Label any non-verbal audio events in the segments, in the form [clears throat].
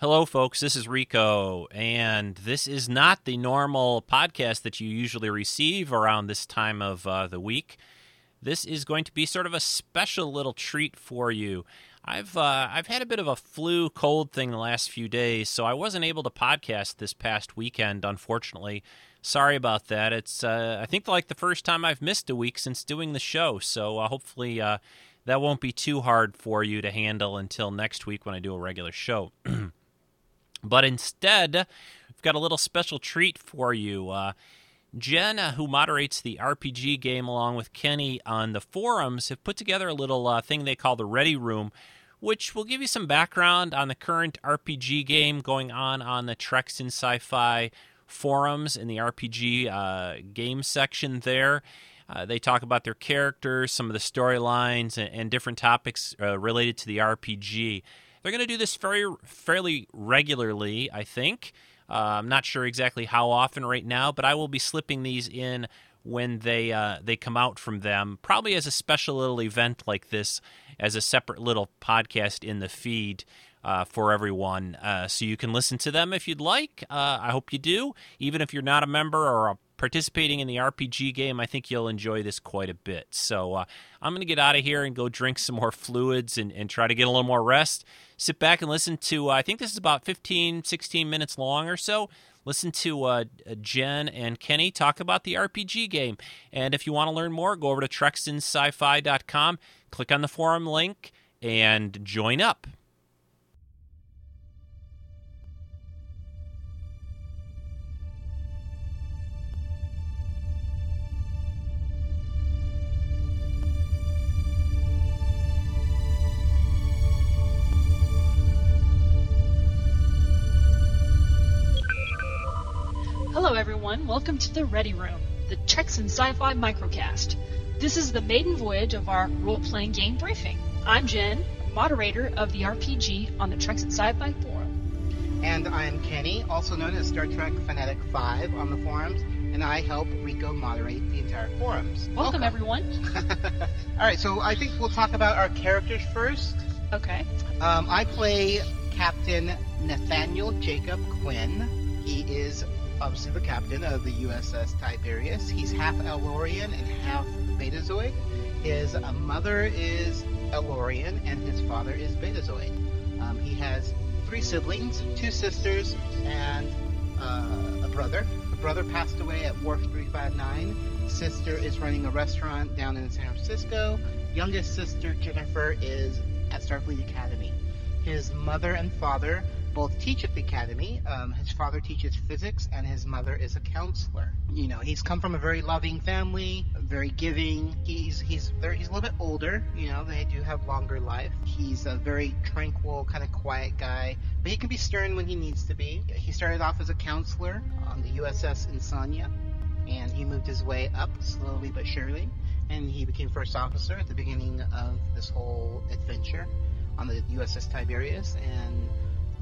Hello, folks. This is Rico, and this is not the normal podcast that you usually receive around this time of uh, the week. This is going to be sort of a special little treat for you. I've uh, I've had a bit of a flu cold thing the last few days, so I wasn't able to podcast this past weekend. Unfortunately, sorry about that. It's uh, I think like the first time I've missed a week since doing the show, so uh, hopefully uh, that won't be too hard for you to handle until next week when I do a regular show. [clears throat] But instead, we've got a little special treat for you. Uh, Jen, uh, who moderates the RPG game along with Kenny on the forums, have put together a little uh, thing they call the Ready Room, which will give you some background on the current RPG game going on on the Treks in Sci Fi forums in the RPG uh, game section there. Uh, they talk about their characters, some of the storylines, and, and, different topics related to the RPG. They're going to do this very fairly regularly, I think. Uh, I'm not sure exactly how often right now, but I will be slipping these in when they uh, they come out from them, probably as a special little event like this, as a separate little podcast in the feed. Uh, for everyone, uh, so you can listen to them if you'd like. Uh, I hope you do. Even if you're not a member or a participating in the RPG game, I think you'll enjoy this quite a bit. So uh, I'm going to get out of here and go drink some more fluids and, and, try to get a little more rest. Sit back and listen to, uh, I think this is about 15, 16 minutes long or so. Listen to uh, Jen and Kenny talk about the RPG game. And if you want to learn more, go over to treksinsci-fi.com, click on the forum link, and join up. Everyone. Welcome to the Ready Room, the Treks in Sci-Fi microcast. This is the maiden voyage of our role-playing game briefing. I'm Jen, moderator of the RPG on the Treks in Sci-Fi forum. And I'm Kenny, also known as Star Trek Fanatic 5 on the forums, and I help Rico moderate the entire forums. Welcome, Welcome. everyone. [laughs] All right, so I think we'll talk about our characters first. Okay. Um, I play Captain Nathaniel Jacob Quinn. He is obviously the captain of the USS Tiberius. He's half Elorian and half Betazoid. His uh, mother is Elorian and his father is Betazoid. Um, he has three siblings, two sisters, and uh, a brother. The brother passed away at Wolf 359. Sister is running a restaurant down in San Francisco. Youngest sister, Jennifer, is at Starfleet Academy. His mother and father both teach at the academy. Um, his father teaches physics, and his mother is a counselor. You know, he's come from a very loving family, very giving. He's he's he's a little bit older. You know, they do have longer life. He's a very tranquil, kind of quiet guy, but he can be stern when he needs to be. He started off as a counselor on the USS Insania, and he moved his way up slowly but surely, and he became first officer at the beginning of this whole adventure on the USS Tiberius, and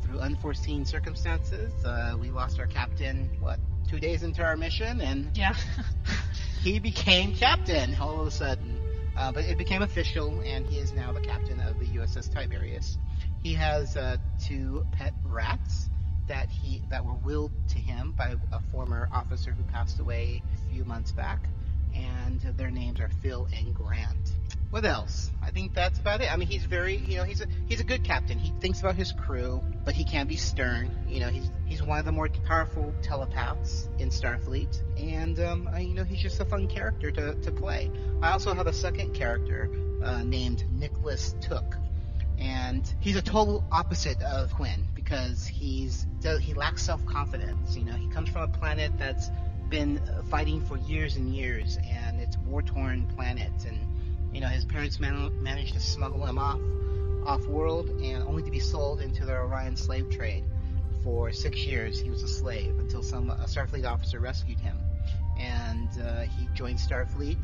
through unforeseen circumstances, uh, we lost our captain, what, two days into our mission, and yeah, [laughs] he became captain all of a sudden. Uh, but it became official, and he is now the captain of the USS Tiberius. He has uh, two pet rats that he that were willed to him by a former officer who passed away a few months back, and their names are Phil and Grant what else? I think that's about it. I mean, he's very, you know, he's a he's a good captain. He thinks about his crew, but he can be stern. You know, he's he's one of the more powerful telepaths in Starfleet, and um, you know, he's just a fun character to to play. I also have a second character uh, named Nicholas Took, and he's a total opposite of Quinn because he's he lacks self confidence. You know, he comes from a planet that's been fighting for years and years, and it's war torn planet and you know, his parents man- managed to smuggle him off off world and only to be sold into the Orion slave trade. For six years, he was a slave until some a Starfleet officer rescued him, and uh, he joined Starfleet.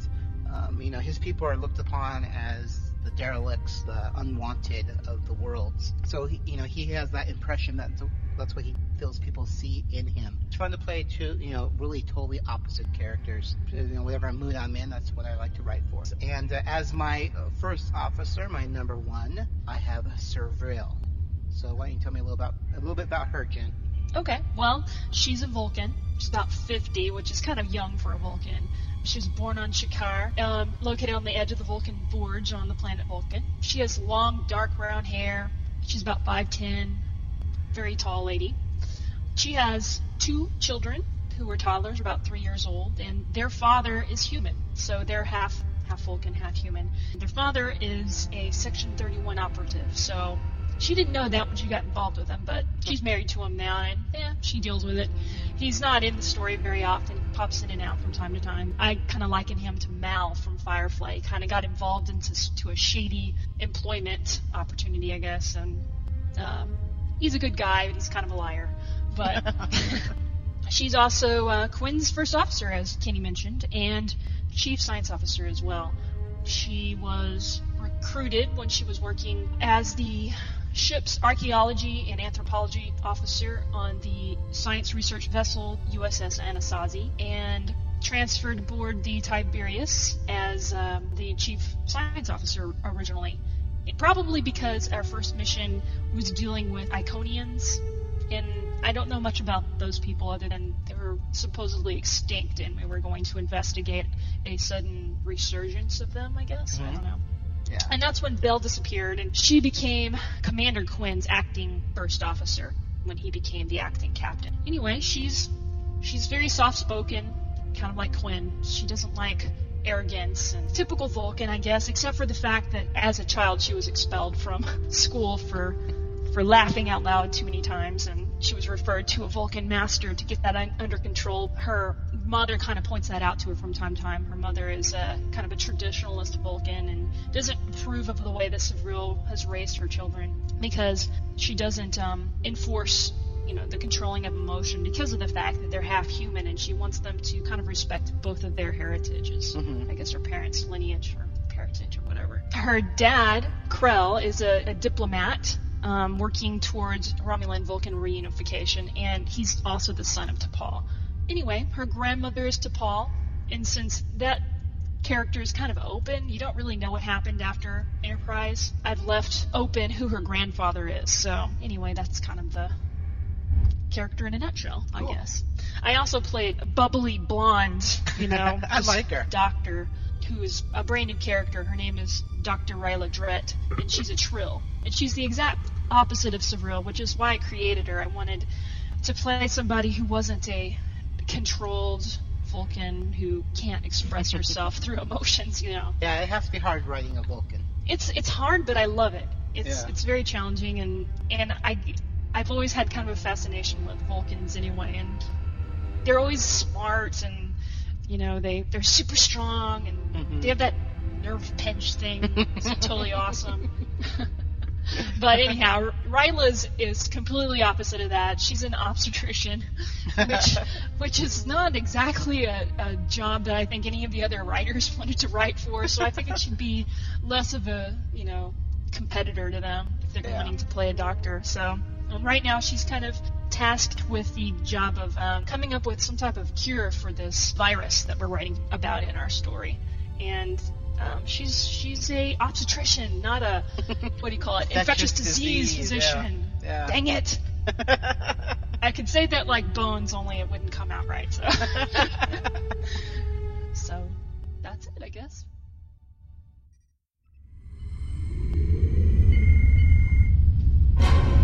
Um, you know, his people are looked upon as the derelicts, the unwanted of the worlds. So, he, you know, he has that impression that that's what he feels people see in him. It's fun to play two, you know, really totally opposite characters. You know, whatever mood I'm in, that's what I like to write for. And uh, as my first officer, my number one, I have Sir So why don't you tell me a little about a little bit about her, Jen? Okay, well, she's a Vulcan. She's about 50, which is kind of young for a Vulcan. She was born on ShiKahr, um, located on the edge of the Vulcan Forge on the planet Vulcan. She has long, dark brown hair. She's about 5'10, very tall lady. She has two children who are toddlers, about three years old, and their father is human, so they're half half Vulcan, half human. Their father is a Section 31 operative, so she didn't know that when she got involved with him, but she's married to him now, and yeah, she deals with it. He's not in the story very often, pops in and out from time to time. I kind of liken him to Mal from Firefly. Kind of got involved into to a shady employment opportunity, I guess, and um, he's a good guy, but he's kind of a liar. But [laughs] she's also uh, Quinn's first officer, as Kenny mentioned, and chief science officer as well. She was recruited when she was working as the ship's archaeology and anthropology officer on the science research vessel USS Anasazi and transferred aboard the Tiberius as um, the chief science officer originally. Probably because our first mission was dealing with Iconians, and I don't know much about those people other than they were supposedly extinct, and we were going to investigate a sudden resurgence of them. I guess mm-hmm. I don't know. Yeah. And that's when Bell disappeared, and she became Commander Quinn's acting first officer when he became the acting captain. Anyway, she's she's very soft-spoken, kind of like Quinn. She doesn't like arrogance and typical Vulcan, I guess, except for the fact that as a child she was expelled from [laughs] school for for laughing out loud too many times, and she was referred to a Vulcan master to get that un- under control. Her mother kind of points that out to her from time to time. Her mother is a, kind of a traditionalist Vulcan and doesn't approve of the way that Savril has raised her children because she doesn't um, enforce you know the controlling of emotion because of the fact that they're half human and she wants them to kind of respect both of their heritages mm-hmm. i guess her parents lineage or heritage or whatever her dad krell is a, a diplomat um, working towards romulan vulcan reunification and he's also the son of T'Pol Anyway, her grandmother is T'Pol, and since that character is kind of open, you don't really know what happened after Enterprise. I've left open who her grandfather is. So anyway, that's kind of the character in a nutshell, cool. I guess. I also played a bubbly blonde, you know, [laughs] I like her. doctor who is a brand new character. Her name is Dr. Ryla Drett, and she's a Trill. And she's the exact opposite of Savril, which is why I created her. I wanted to play somebody who wasn't a controlled Vulcan who can't express [laughs] herself through emotions, you know. Yeah, it has to be hard writing a Vulcan. It's it's hard, but I love it. It's yeah. it's very challenging, and and I I've always had kind of a fascination with Vulcans anyway, and they're always smart and you know they they're super strong and mm-hmm. they have that nerve pinch thing. It's [laughs] totally awesome. [laughs] but anyhow, Ryla is, is completely opposite of that. She's an obstetrician, [laughs] which which is not exactly a, a job that I think any of the other writers wanted to write for. So I think it should be less of a you know competitor to them if they're yeah. wanting to play a doctor. So right now she's kind of tasked with the job of um, coming up with some type of cure for this virus that we're writing about in our story. And um, she's she's a obstetrician, not a [laughs] what do you call it? Infectious disease, disease physician. Yeah. Yeah. Dang it! [laughs] I could say that like bones, only it wouldn't come out right. So, [laughs] so that's it, I guess.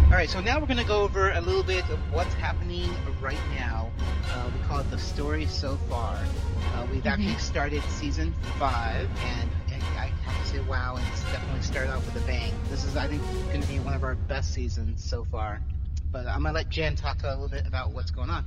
All right, so now we're going to go over a little bit of what's happening right now. Uh, we call it the story so far. Uh, we've mm-hmm. actually started season five, and, and, I have to say, wow, and it's definitely started out with a bang. This is, I think, going to be one of our best seasons so far. But I'm going to let Jen talk a little bit about what's going on.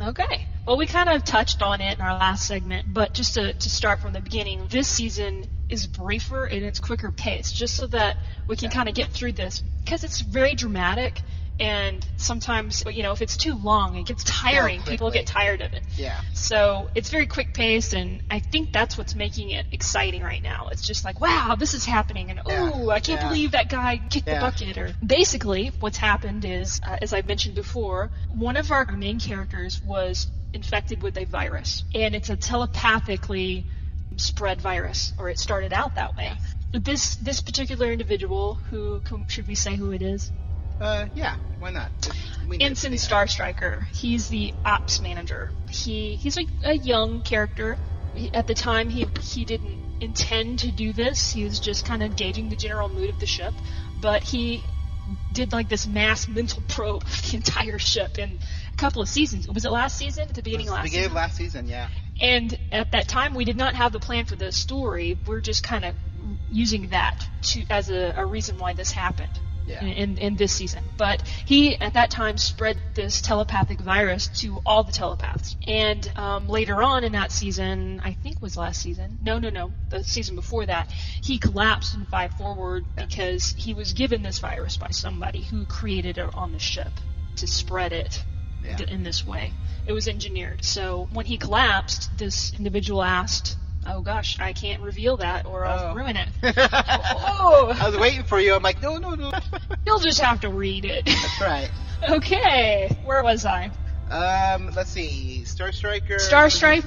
Okay. Well, we kind of touched on it in our last segment, but just to, to start from the beginning, this season is briefer and it's quicker paced, just so that we can kind of get through this because it's very dramatic and sometimes you know if it's too long it gets tiring. People get tired of it. Yeah. So it's very quick paced and i think that's what's making it exciting right now. It's just like wow this is happening and oh i can't yeah. believe that guy kicked yeah. the bucket or basically what's happened is uh, as i mentioned before one of our main characters was infected with a virus and it's a telepathically spread virus, or it started out that way. This this particular individual, who should we say who it is? Uh, yeah, why not? Ensign Star Striker. He's the ops manager. He he's like a young character. He, at the time, he he didn't intend to do this. He was just kind of gauging the general mood of the ship. But he did like this mass mental probe of [laughs] the entire ship in a couple of seasons. Was it last season? At the beginning of last the beginning season. of last season, yeah. And at that time, we did not have the plan for the story. We're just kind of using that to as a, a reason why this happened Yeah. in, in, in this season. But he, at that time, spread this telepathic virus to all the telepaths. And um, later on in that season, I think was last season. No, no, no, the season before that, he collapsed in Five Forward because he was given this virus by somebody who created it on the ship to spread it Yeah. in this way. It was engineered. So when he collapsed, this individual asked, "Oh gosh, I can't reveal that, or I'll Oh. ruin it." [laughs] oh. I was waiting for you. I'm like, no, no, no. [laughs] You'll just have to read it. That's right. [laughs] okay, where was I? Um, let's see. Star Striker. Star was Stripe,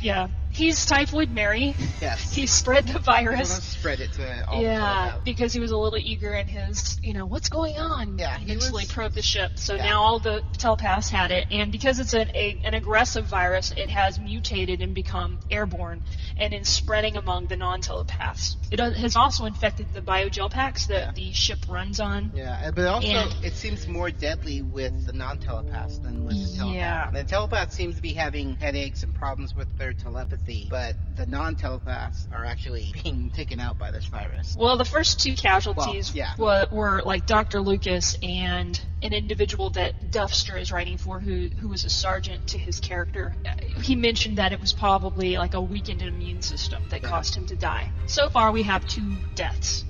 yeah. He's Typhoid Mary. Yes. [laughs] He spread the virus. spread it to all Yeah, telepaths. because he was a little eager in his, you know, what's going on? Yeah, he eventually was- probed the ship. So Yeah. now all the telepaths had it, and because it's an, a, an aggressive virus, it has mutated and become airborne, and is spreading among the non-telepaths. It uh, has also infected the biogel packs that Yeah. the ship runs on. Yeah, uh, but also And- it seems more deadly with the non-telepaths than with the telepaths. Yeah. The telepaths seems to be having headaches and problems with their telepathy, but the non-telepaths are actually [laughs] being taken out by this virus. Well, the first two casualties Well, yeah. were, were like Dr. Lucas and an individual that Duffster is writing for, who who was a sergeant to his character. He mentioned that it was probably like a weakened immune system that Yeah. caused him to die. So far, we have two deaths,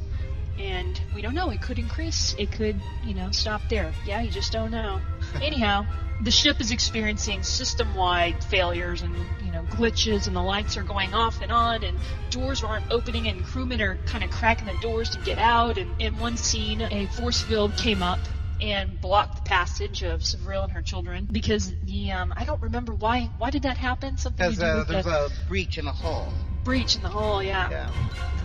and we don't know. It could increase. It could, you know, stop there. Yeah, you just don't know. Anyhow. The ship is experiencing system-wide failures and you know glitches, and the lights are going off and on, and doors aren't opening, and crewmen are kind of cracking the doors to get out. And in one scene, a force field came up and blocked the passage of Savril and her children because the um, I don't remember why. Why did that happen? Something to Because do uh, with there's the a breach in the hull. breach in the hull. Yeah. Yeah.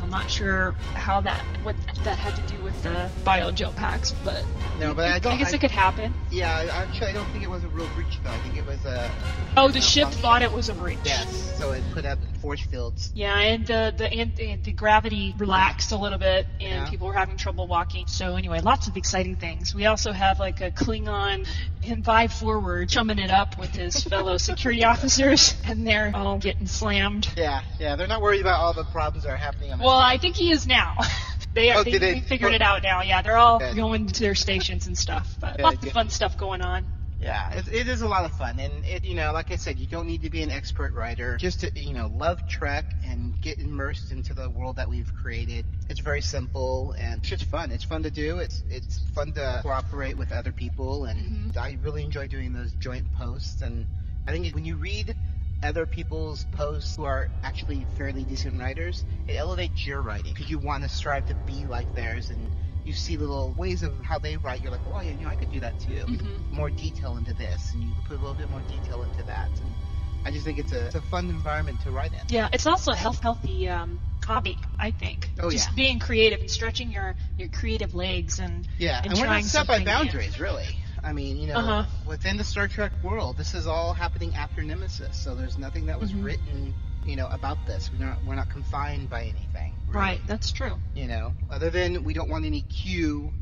I'm not sure how that what that had to do with the bio gel packs, but No, but I don't. guess I- it could happen. Yeah, I- actually, I don't think it was a real breach though. I think it was a. Oh, the ship function. thought it was a breach. Yes, so it put up force fields. Yeah, and the the and the, the gravity relaxed a little bit, and Yeah. people were having trouble walking. So anyway, lots of exciting things. We also have like a Klingon in Five Forward chumming it up with his fellow [laughs] security officers, and they're all getting slammed. Yeah, yeah, they're not worried about all the problems that are happening on the Well, I think he is now. [laughs] they are Oh, they, they- they figured oh. it out now. Yeah, they're all Good. going to their stations and stuff. But Good, lots of fun stuff going on. Yeah, it, it is a lot of fun, and it, you know, like I said, you don't need to be an expert writer. Just to, you know, love Trek and get immersed into the world that we've created. It's very simple and it's just fun. It's fun to do. It's it's fun to cooperate with other people, and mm-hmm. I really enjoy doing those joint posts. And I think when you read other people's posts who are actually fairly decent writers, it elevates your writing because you want to strive to be like theirs and. You see little ways of how they write. You're like, oh, yeah, you know, I could do that too Mhm. more detail into this, and you can put a little bit more detail into that. And I just think it's a, it's a fun environment to write in. Yeah, it's also a health, healthy um, hobby, I think. Oh, Just yeah. being creative and stretching your, your creative legs and Yeah, and and, we're trying not set by something new. boundaries, really. I mean, you know, Uh-huh. within the Star Trek world, this is all happening after Nemesis, so there's nothing that was Mhm. written, you know, about this. We're not we're not confined by anything. really, Right, that's true. You know, other than we don't want any Q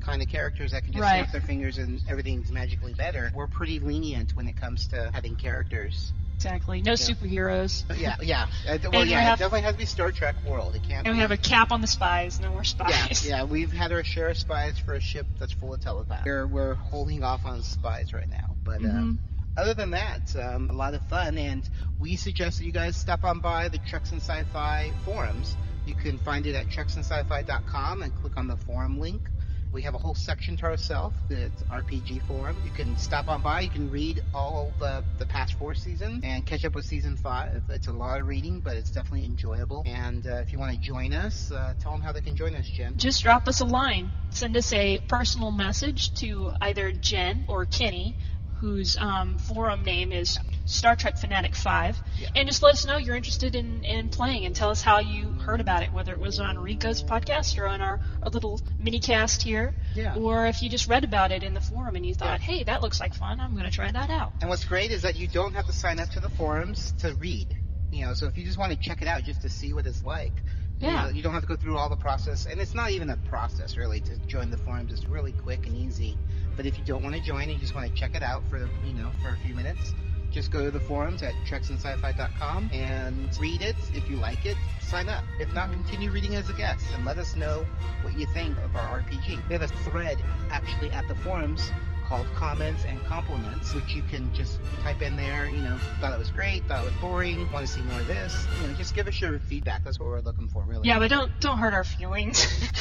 kind of characters that can just Right. snap their fingers and everything's magically better. We're pretty lenient when it comes to having characters. Exactly. No superheroes. Yeah, yeah. [laughs] Uh, well, And we yeah, have- it definitely has to be Star Trek world. It can't. And we have a cap on the spies. No more spies. yeah, yeah. [laughs] we've had our share of spies for a ship that's full of telepaths. We're, we're holding off on spies right now, but Mhm. um, other than that, um, a lot of fun. And we suggest that you guys stop on by the Treks and Sci-Fi forums. You can find it at treksandSci-Fi.com and click on the forum link. We have a whole section to ourselves. It's RPG forum. You can stop on by. You can read all the the past four seasons and catch up with season five. It's a lot of reading, but it's definitely enjoyable. And uh, if you want to join us, uh, tell them how they can join us, Jen. Just drop us a line. Send us a personal message to either Jen or Kenny, whose um, forum name is Star Trek Fanatic 5. Yeah. And just let us know you're interested in, in playing and tell us how you heard about it, whether it was on Rico's podcast or on our, our little mini cast here. Yeah. Or if you just read about it in the forum and you thought, Yeah. hey, that looks like fun, I'm going to try that out. And what's great is that you don't have to sign up to the forums to read. You know, so if you just want to check it out just to see what it's like, you, Yeah. know, you don't have to go through all the process. And it's not even a process really to join the forums. It's really quick and easy. But if you don't want to join and you just want to check it out for you know for a few minutes, just go to the forums at treksandSci-Fi.com and read it. If you like it, sign up. If not, continue reading as a guest and let us know what you think of our RPG. We have a thread actually at the forums called comments and compliments, which you can just type in there, you know, thought it was great, thought it was boring, want to see more of this. You know, just give us your feedback. That's what we're looking for, really. Yeah, but don't don't hurt our feelings. [laughs]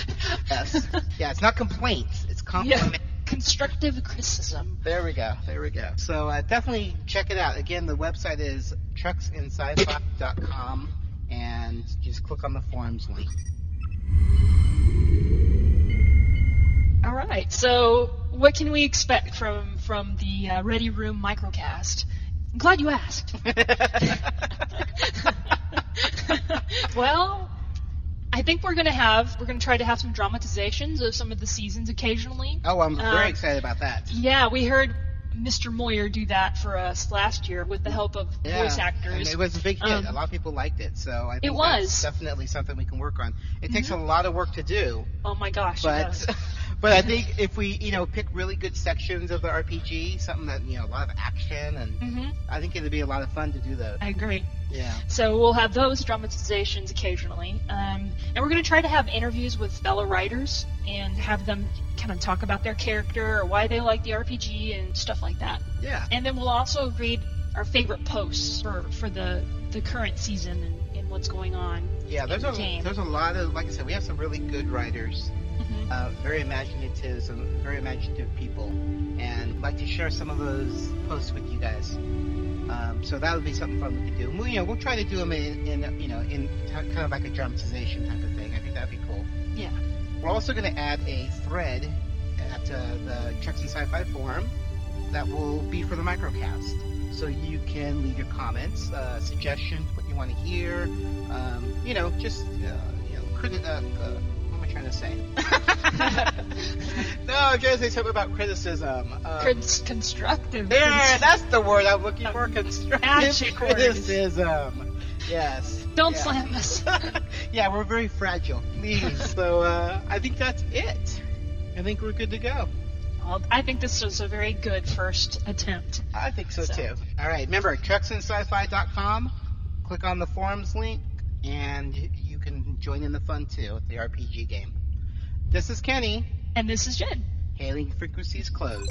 Yes. yeah, it's not complaints, it's compliments. Yeah. Constructive criticism. There we go. There we go. So uh, definitely check it out. Again, the website is treksinsci-fi.com and just click on the forums link. All right. So, what can we expect from from the uh, Ready Room microcast? I'm glad you asked. [laughs] [laughs] well, I think we're gonna have we're gonna try to have some dramatizations of some of the seasons occasionally. oh, I'm very Uh, excited about that. Yeah, we heard Mr. Moyer do that for us last year with the help of Yeah, voice and actors. it was a big hit. Um, a lot of people liked it, so I think It was. definitely something we can work on. It takes a lot of work to do, oh my gosh! it but does. [laughs] but I think if we you know pick really good sections of the RPG, something that you know a lot of action, and Mhm, I think it'd be a lot of fun to do those. I agree. Yeah. So we'll have those dramatizations occasionally, um, and we're going to try to have interviews with fellow writers and have them kind of talk about their character or why they like the RPG and stuff like that. Yeah. And then we'll also read our favorite posts for, for the the current season and, and what's going on. Yeah, there's in a game. there's a lot of like I said, we have some really good writers. Uh, very imaginative, some very imaginative people, and I'd like to share some of those posts with you guys. Um, so that would be something fun we could do. And we, you know, we'll try to do them in, in you know in t- kind of like a dramatization type of thing. I think that'd be cool. Yeah. We're also going to add a thread at uh, the Treks and Sci-Fi forum that will be for the microcast. So you can leave your comments, uh, suggestions, what you want to hear. Um, you know, just uh, you know, criti- uh, uh, what am I trying to say? [laughs] [laughs] no, I'm trying to say something about criticism. Um, Con- constructive. there, cons- that's the word I'm looking for. [laughs] Constructive criticism. Yes. Don't Yeah. slam us. [laughs] yeah, we're very fragile. Please. so uh, I think that's it. I think we're good to go. Well, I think this was a very good first attempt. I think so, So- too. All right, remember treksinsci-fi.com. Click on the forums link, and you can join in the fun too with the RPG game. This is Kenny. And this is Jen. Hailing frequencies closed.